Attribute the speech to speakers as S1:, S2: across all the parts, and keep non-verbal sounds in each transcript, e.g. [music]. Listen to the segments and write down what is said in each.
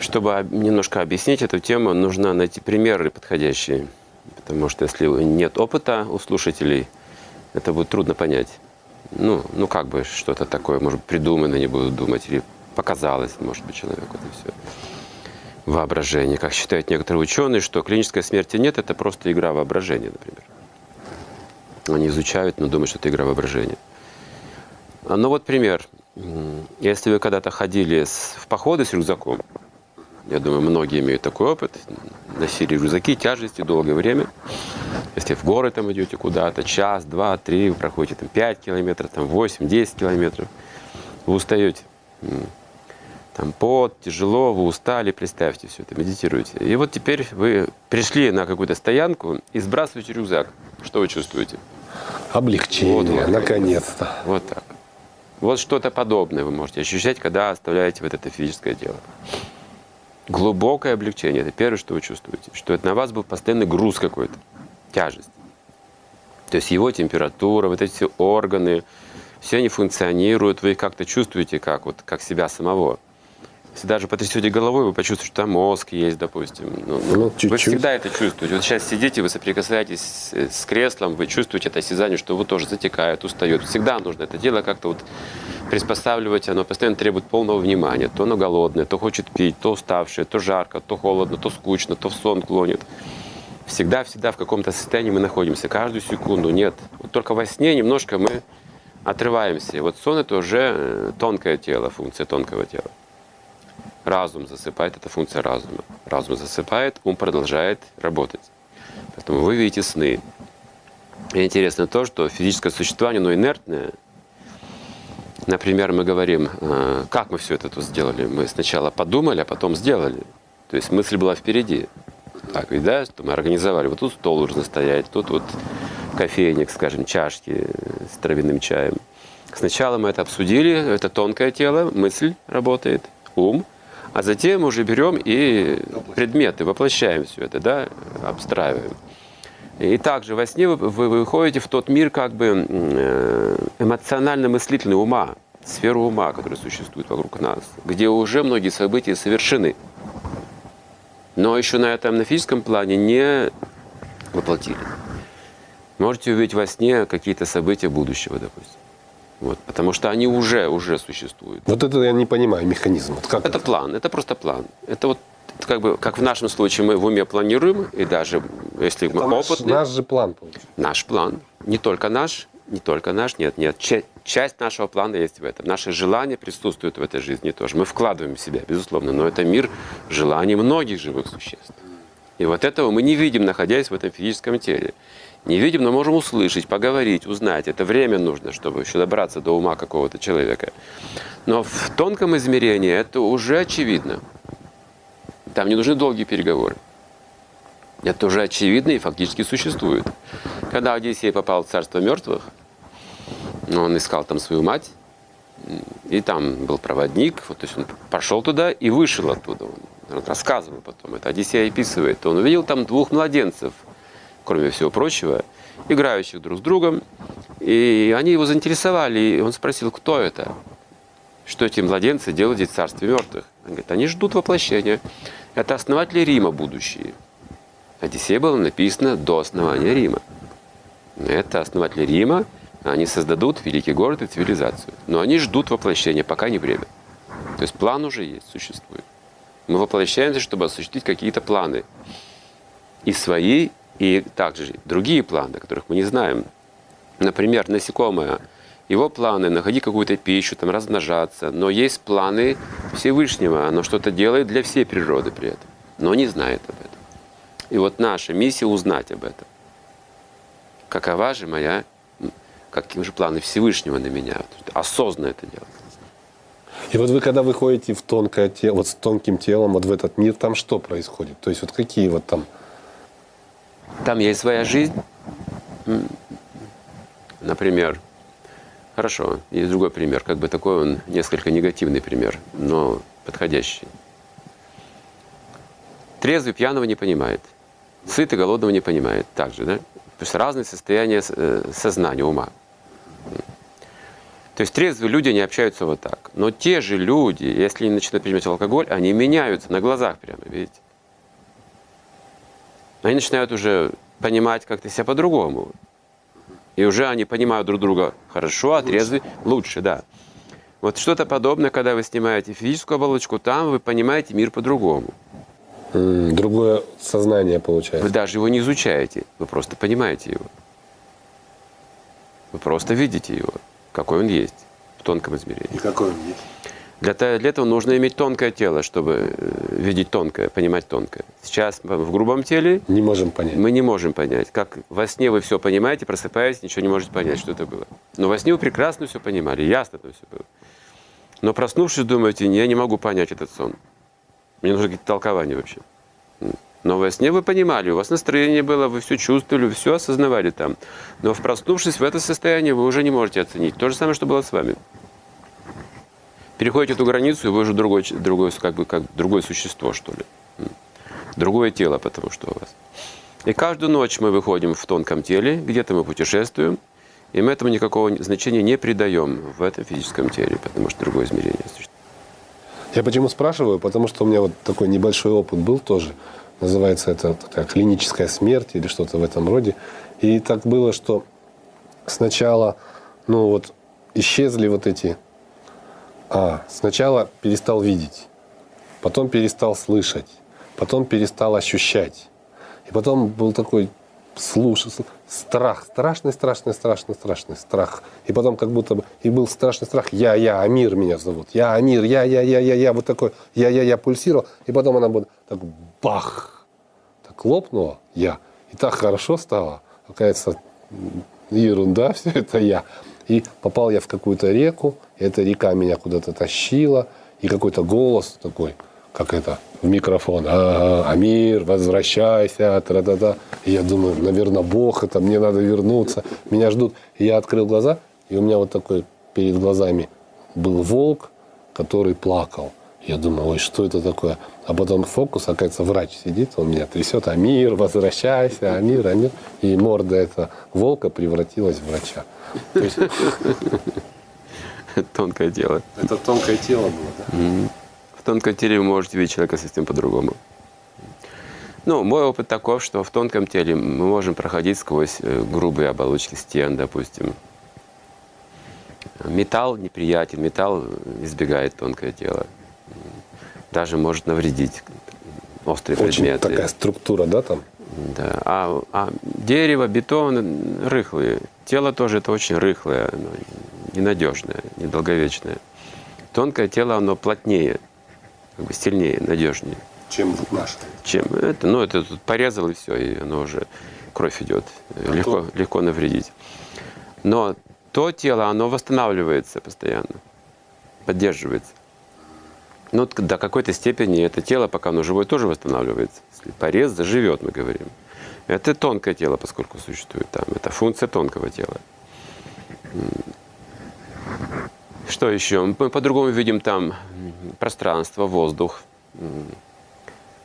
S1: Чтобы об- немножко объяснить эту тему, нужно найти примеры подходящие. Потому что если нет опыта у слушателей, это будет трудно понять. Ну, ну как бы что-то такое, может, придумано, не буду думать, или показалось, может быть, человеку это все. Воображение. Как считают некоторые ученые, что клинической смерти нет, это просто игра воображения, например. Они изучают, но думают, что это игра воображения. А, Ну вот пример. Если вы когда-то ходили в походы с рюкзаком, я думаю, многие имеют такой опыт, носили рюкзаки, тяжести долгое время. Если в горы там идете куда-то, час, два, три, вы проходите там 5 километров, там 8, 10 километров, вы устаете. Там пот, тяжело, вы устали, представьте все это, медитируете. И вот теперь вы пришли на какую-то стоянку и сбрасываете рюкзак. Что вы чувствуете?
S2: Облегчение,
S1: Вот, вот.
S2: наконец-то.
S1: Вот так. Вот что-то подобное вы можете ощущать, когда оставляете вот это физическое тело. Глубокое облегчение. Это первое, что вы чувствуете. Что это на вас был постоянный груз какой-то, тяжесть. То есть его температура, вот эти органы, все они функционируют, вы их как-то чувствуете, как, вот, как себя самого. Если даже потрясете головой, вы почувствуете, что там мозг есть, допустим. Ну,
S2: Ну,
S1: вы
S2: чуть-чуть.
S1: всегда это чувствуете. Вот сейчас сидите, вы соприкасаетесь с, с креслом, вы чувствуете это осязание, что вы тоже затекает, устает. Всегда нужно это дело как-то вот приспосабливать, оно постоянно требует полного внимания. То оно голодное, то хочет пить, то уставшее, то жарко, то холодно, то скучно, то в сон клонит. Всегда-всегда в каком-то состоянии мы находимся, каждую секунду. Нет, вот только во сне немножко мы отрываемся. И вот сон это уже э, тонкое тело, функция тонкого тела. Разум засыпает, это функция разума. Разум засыпает, ум продолжает работать. Поэтому вы видите сны. И интересно то, что физическое существование, оно инертное. Например, мы говорим, э, как мы все это тут сделали. Мы сначала подумали, а потом сделали. То есть мысль была впереди. Так ведь, да, что мы организовали. Вот тут стол нужно стоять, тут вот кофейник, скажем, чашки с травяным чаем. Сначала мы это обсудили, это тонкое тело, мысль работает, ум, а затем уже берем и предметы, воплощаем все это, да, обстраиваем. И также во сне вы, вы выходите в тот мир как бы э, эмоционально-мыслительный ума, сферу ума, которая существует вокруг нас, где уже многие события совершены. Но еще на этом на физическом плане не воплотили. Можете увидеть во сне какие-то события будущего, допустим. Вот, потому что они уже, уже существуют.
S2: Вот это я не понимаю механизм. Вот как
S1: Это план, это просто план. Это вот это как бы, как в нашем случае мы в уме планируем, и даже если мы
S2: Это наш,
S1: опытные,
S2: наш же план получается.
S1: наш план, не только наш, не только наш, нет, нет, Ча- часть нашего плана есть в этом. Наши желания присутствуют в этой жизни тоже. Мы вкладываем в себя, безусловно, но это мир желаний многих живых существ. И вот этого мы не видим, находясь в этом физическом теле. Не видим, но можем услышать, поговорить, узнать. Это время нужно, чтобы еще добраться до ума какого-то человека. Но в тонком измерении это уже очевидно. Там не нужны долгие переговоры. Это уже очевидно и фактически существует. Когда Одиссей попал в царство мертвых, он искал там свою мать, и там был проводник, вот, то есть он пошел туда и вышел оттуда. Он рассказывал потом, это Одиссей описывает. Он увидел там двух младенцев, кроме всего прочего, играющих друг с другом, и они его заинтересовали, и он спросил, кто это? Что эти младенцы делают в царстве мертвых? Он говорит, они ждут воплощения. Это основатели Рима будущие. Одиссей было написано до основания Рима. Это основатели Рима, они создадут великий город и цивилизацию. Но они ждут воплощения, пока не время. То есть план уже есть, существует. Мы воплощаемся, чтобы осуществить какие-то планы. И свои, и также другие планы, о которых мы не знаем. Например, насекомое. Его планы – находить какую-то пищу, там, размножаться. Но есть планы Всевышнего. Оно что-то делает для всей природы при этом. Но не знает об этом. И вот наша миссия – узнать об этом. Какова же моя, какие же планы Всевышнего на меня? Осознанно это делать.
S2: И вот вы когда выходите в тонкое тело, вот с тонким телом, вот в этот мир, там что происходит? То есть вот какие вот там
S1: Там есть своя жизнь. Например, хорошо, есть другой пример, как бы такой он несколько негативный пример, но подходящий. Трезвый пьяного не понимает, сытый голодного не понимает, также, да? То есть разные состояния э, сознания, ума. То есть трезвые люди не общаются вот так. Но те же люди, если они начинают принимать алкоголь, они меняются на глазах прямо, видите? Они начинают уже понимать как-то себя по-другому. И уже они понимают друг друга хорошо, а трезвые лучше, да. Вот что-то подобное, когда вы снимаете физическую оболочку, там вы понимаете мир по-другому.
S2: Другое сознание получается.
S1: Вы даже его не изучаете, вы просто понимаете его. Вы просто видите его, какой он есть в тонком измерении.
S2: И какой он есть?
S1: Для, для этого нужно иметь тонкое тело, чтобы э, видеть тонкое, понимать тонкое. Сейчас в грубом теле
S2: Не можем понять.
S1: мы не можем понять. Как во сне вы все понимаете, просыпаетесь, ничего не можете понять, что это было. Но во сне вы прекрасно все понимали, ясно это все было. Но проснувшись, думаете, я не могу понять этот сон. Мне нужно какие-то толкования вообще. Но во сне вы понимали, у вас настроение было, вы все чувствовали, все осознавали там. Но проснувшись в это состояние, вы уже не можете оценить. То же самое, что было с вами. Переходите эту границу, и вы уже другой, ч- другое, как бы, как другое существо, что ли. Другое тело, потому что у вас. И каждую ночь мы выходим в тонком теле, где-то мы путешествуем, и мы этому никакого значения не придаем в этом физическом теле, потому что другое измерение существует.
S2: Я почему спрашиваю? Потому что у меня вот такой небольшой опыт был тоже. Называется это такая клиническая смерть или что-то в этом роде. И так было, что сначала, ну вот, исчезли вот эти... А, сначала перестал видеть, потом перестал слышать, потом перестал ощущать. И потом был такой слуш... страх, страшный, страшный, страшный, страшный страх. И потом как будто бы, и был страшный страх, я, я, Амир меня зовут, я, Амир, я, я, я, я, я, вот такой, я, я, я пульсировал. И потом она будет так бах, так лопнула, я. И так хорошо стало, оказывается, ерунда, все это я. И попал я в какую-то реку, и эта река меня куда-то тащила, и какой-то голос такой, как это, в микрофон, «А, Амир, возвращайся, тра-да-да. И я думаю, наверное, Бог это, мне надо вернуться, меня ждут. И я открыл глаза, и у меня вот такой перед глазами был волк, который плакал. Я думаю, ой, что это такое? А потом фокус, оказывается, врач сидит, он меня трясет, Амир, возвращайся, Амир, Амир. И морда этого волка превратилась в врача. [laughs]
S1: Тонкое тело.
S2: это тонкое тело было, да?
S1: В тонком теле вы можете видеть человека совсем по-другому. Ну, мой опыт таков, что в тонком теле мы можем проходить сквозь э, грубые оболочки стен, допустим. Металл неприятен, металл избегает тонкое тело. Даже может навредить острые
S2: Очень
S1: предметы.
S2: такая структура, да, там?
S1: Да. А, а дерево, бетон рыхлые. Тело тоже это очень рыхлое, ненадежное, недолговечное. Тонкое тело, оно плотнее, как бы сильнее, надежнее,
S2: Чем вот наше.
S1: чем это. Ну, это тут порезал и все, и оно уже кровь идет. Легко, легко навредить. Но то тело, оно восстанавливается постоянно, поддерживается. Ну, до какой-то степени это тело, пока оно живое, тоже восстанавливается. Если порез заживет, мы говорим. Это тонкое тело, поскольку существует там. Это функция тонкого тела. Что еще? Мы по-другому видим там пространство, воздух,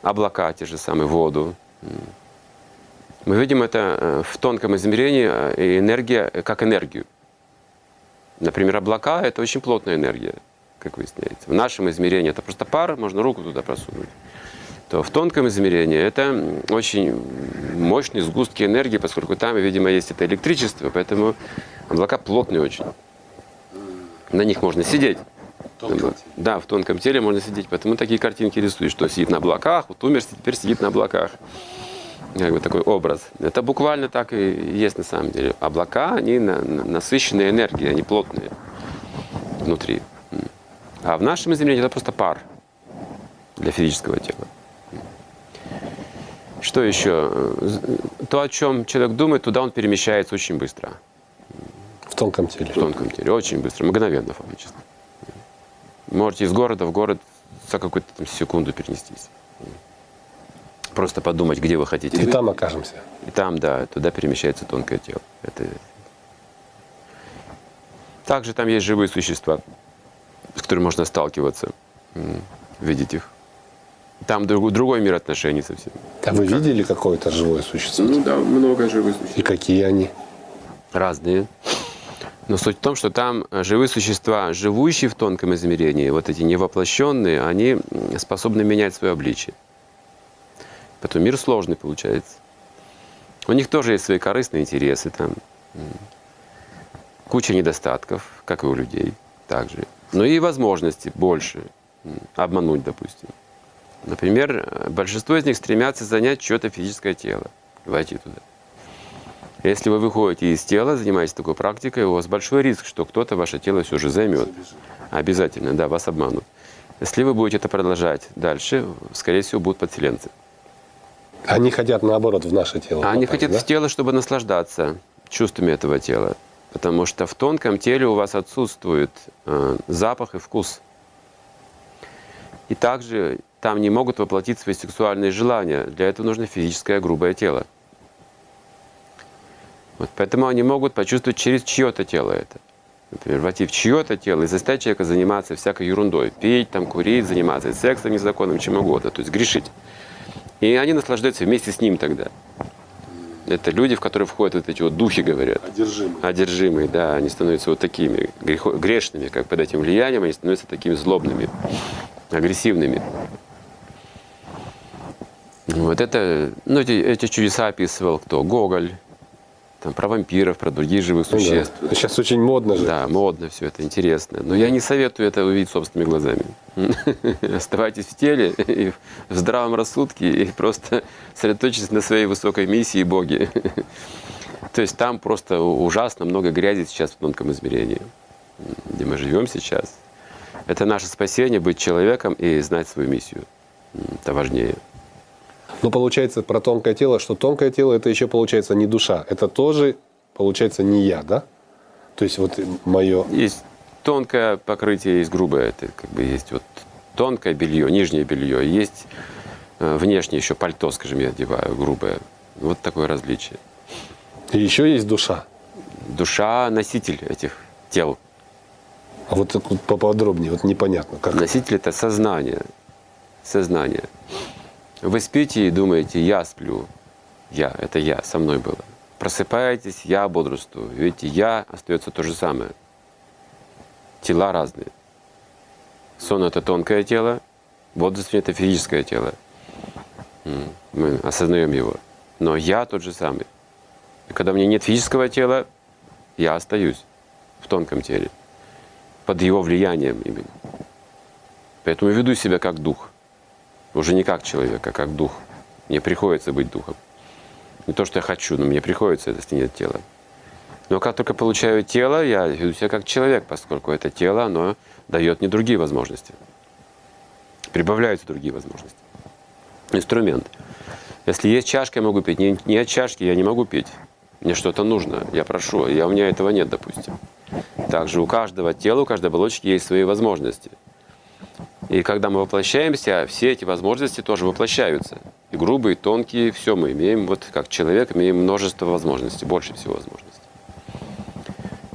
S1: облака те же самые, воду. Мы видим это э, в тонком измерении, э, и энергия э, как энергию. Например, облака – это очень плотная энергия, как выясняется. В нашем измерении это просто пар, можно руку туда просунуть. То в тонком измерении это очень мощные сгустки энергии, поскольку там, видимо, есть это электричество, поэтому облака плотные очень. На них можно сидеть. Да, в тонком теле можно сидеть, поэтому такие картинки рисуют, что сидит на облаках, вот умер, теперь сидит на облаках. Как бы такой образ. Это буквально так и есть на самом деле. Облака, они на- на- насыщенные энергией, они плотные внутри. А в нашем измерении это просто пар для физического тела. Что еще? То, о чем человек думает, туда он перемещается очень быстро.
S2: В тонком теле.
S1: В тонком теле. Очень быстро, мгновенно фактически. Можете из города в город за какую-то там секунду перенестись. Просто подумать, где вы хотите.
S2: И там окажемся.
S1: И там, да, туда перемещается тонкое тело. Это... Также там есть живые существа, с которыми можно сталкиваться, видеть их. Там друг- другой мир отношений совсем.
S2: А вы видели какое-то живое существо?
S1: Ну да, много живых
S2: И какие они?
S1: разные. Но суть в том, что там э, живые существа, живущие в тонком измерении, вот эти невоплощенные, они способны менять свое обличие. Поэтому мир сложный получается. У них тоже есть свои корыстные интересы, там куча недостатков, как и у людей также. Но и возможности больше обмануть, допустим. Например, э, большинство из них стремятся занять чье-то физическое тело, войти туда. Если вы выходите из тела, занимаетесь такой практикой, у вас большой риск, что кто-то ваше тело все же займет. Обязательно, да, вас обманут. Если вы будете это продолжать дальше, скорее всего, будут подселенцы.
S2: Они хотят, наоборот, в наше тело
S1: они
S2: попасть,
S1: хотят
S2: да?
S1: в тело, чтобы наслаждаться чувствами этого тела. Потому что в тонком теле у вас отсутствует э, запах и вкус. И также там не могут воплотить свои сексуальные желания. Для этого нужно физическое грубое тело. Вот поэтому они могут почувствовать через чье-то тело это. Например, войти в чье-то тело и заставить человека заниматься всякой ерундой. Пить, там, курить, заниматься сексом незаконным, чем угодно. То есть грешить. И они наслаждаются вместе с ним тогда. Это люди, в которые входят вот эти вот духи, говорят.
S2: Одержимые.
S1: Одержимые, да, они становятся вот такими грехо- грешными, как под этим влиянием, они становятся такими злобными, агрессивными. Вот это, ну, эти, эти чудеса описывал кто? Гоголь, там, про вампиров, про других живых
S2: Ну да.
S1: существ.
S2: Сейчас очень модно же.
S1: Да, модно все это, интересно. Но я не советую это увидеть собственными глазами. [laughs] Оставайтесь в теле, и в здравом рассудке и просто сосредоточьтесь на своей высокой миссии Боге. [laughs] То есть там просто ужасно много грязи сейчас в тонком измерении, где мы живем сейчас. Это наше спасение быть человеком и знать свою миссию. Это важнее.
S2: Но получается про тонкое тело, что тонкое тело это еще получается не душа. Это тоже получается не я, да? То есть вот мое...
S1: Есть тонкое покрытие, есть грубое. Это как бы есть вот тонкое белье, нижнее белье. Есть э, внешнее еще пальто, скажем, я одеваю, грубое. Вот такое различие.
S2: И еще есть душа.
S1: Душа – носитель этих тел.
S2: А вот так вот поподробнее, вот непонятно, как.
S1: Носитель – это сознание. Сознание. Вы спите и думаете, я сплю. Я, это я, со мной было. Просыпаетесь, я бодрствую. Видите, я остается то же самое. Тела разные. Сон – это тонкое тело, бодрствование – это физическое тело. Мы осознаем его. Но я тот же самый. И когда у меня нет физического тела, я остаюсь в тонком теле. Под его влиянием именно. Поэтому веду себя как дух. Уже не как человек, а как дух. Мне приходится быть духом. Не то, что я хочу, но мне приходится, если нет тела. Но как только получаю тело, я веду себя как человек, поскольку это тело, оно дает мне другие возможности. Прибавляются другие возможности. Инструмент. Если есть чашка, я могу пить. Не, не от чашки я не могу пить. Мне что-то нужно, я прошу, я, у меня этого нет, допустим. Также у каждого тела, у каждой оболочки есть свои возможности. И когда мы воплощаемся, все эти возможности тоже воплощаются. И грубые, и тонкие, все мы имеем, вот как человек, имеем множество возможностей, больше всего возможностей.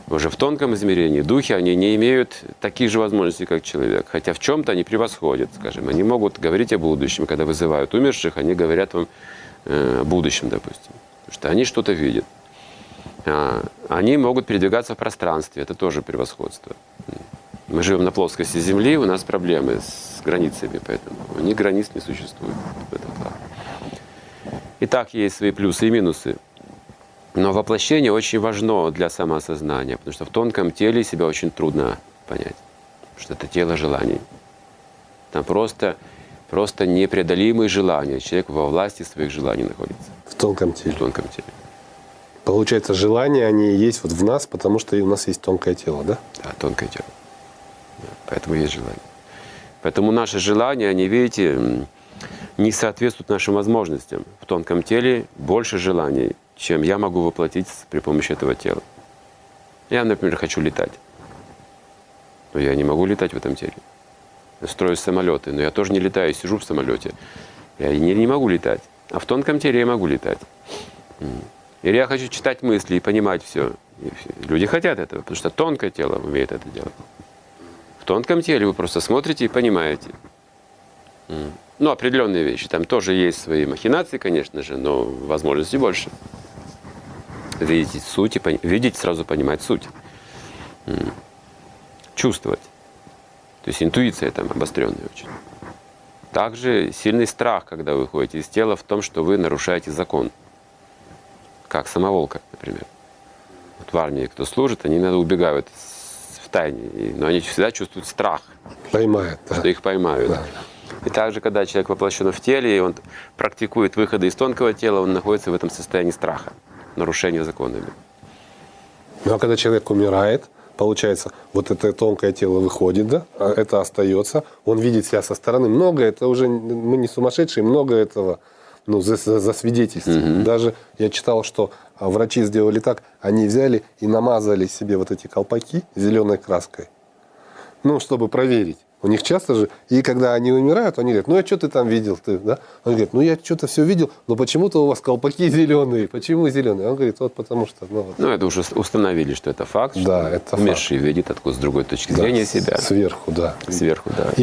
S1: Уже в тонком измерении духи, они не имеют таких же возможностей, как человек. Хотя в чем-то они превосходят, скажем. Они могут говорить о будущем. Когда вызывают умерших, они говорят вам э, о будущем, допустим. Потому что они что-то видят. А, Они могут передвигаться в пространстве. Это тоже превосходство. Мы живем на плоскости Земли, у нас проблемы с границами, поэтому у них границ не существует в этом плане. И так есть свои плюсы и минусы. Но воплощение очень важно для самоосознания, потому что в тонком теле себя очень трудно понять, потому что это тело желаний. Там просто, просто непреодолимые желания. Человек во власти своих желаний находится
S2: В тонком
S1: в
S2: теле.
S1: тонком теле.
S2: Получается, желания, они есть вот в нас, потому что у нас есть тонкое тело, да?
S1: Да, тонкое тело. Поэтому есть желание. Поэтому наши желания, они, видите, не соответствуют нашим возможностям. В тонком теле больше желаний, чем я могу воплотить при помощи этого тела. Я, например, хочу летать. Но я не могу летать в этом теле. Я строю самолеты, но я тоже не летаю, сижу в самолете. Я не, не могу летать. А в тонком теле я могу летать. Или я хочу читать мысли и понимать все. Люди хотят этого, потому что тонкое тело умеет это делать. Тонком теле вы просто смотрите и понимаете. Ну, определенные вещи. Там тоже есть свои махинации, конечно же, но возможностей больше. Видеть суть и пон- видеть, сразу понимать суть. чувствовать. То есть интуиция там обостренная очень. Также сильный страх, когда вы выходите из тела, в том, что вы нарушаете закон. Как самоволка, например. Вот в армии кто служит, они иногда убегают в тайне, но они всегда чувствуют страх,
S2: Поймает. да.
S1: что их поймают.
S2: Да.
S1: И также, когда человек воплощен в теле, и он практикует выходы из тонкого тела, он находится в этом состоянии страха, нарушения законами.
S2: Ну а когда человек умирает, получается, вот это тонкое тело выходит, да, а это остается, он видит себя со стороны. Много, это уже, мы не сумасшедшие, много этого ну, за, за, засвидетельствовано. Даже я читал, что врачи сделали так, они взяли и намазали себе вот эти колпаки зеленой краской, ну, чтобы проверить. У них часто же, и когда они умирают, они говорят, ну, а что ты там видел? Ты, да? Он говорит, ну, я что-то все видел, но почему-то у вас колпаки зеленые. Почему зеленые? Он говорит, вот потому что, ну, вот,
S1: Ну, это уже установили, что это факт.
S2: Да,
S1: что
S2: это
S1: умерший видит откуда с другой точки
S2: да,
S1: зрения себя.
S2: Сверху, да.
S1: Сверху, да.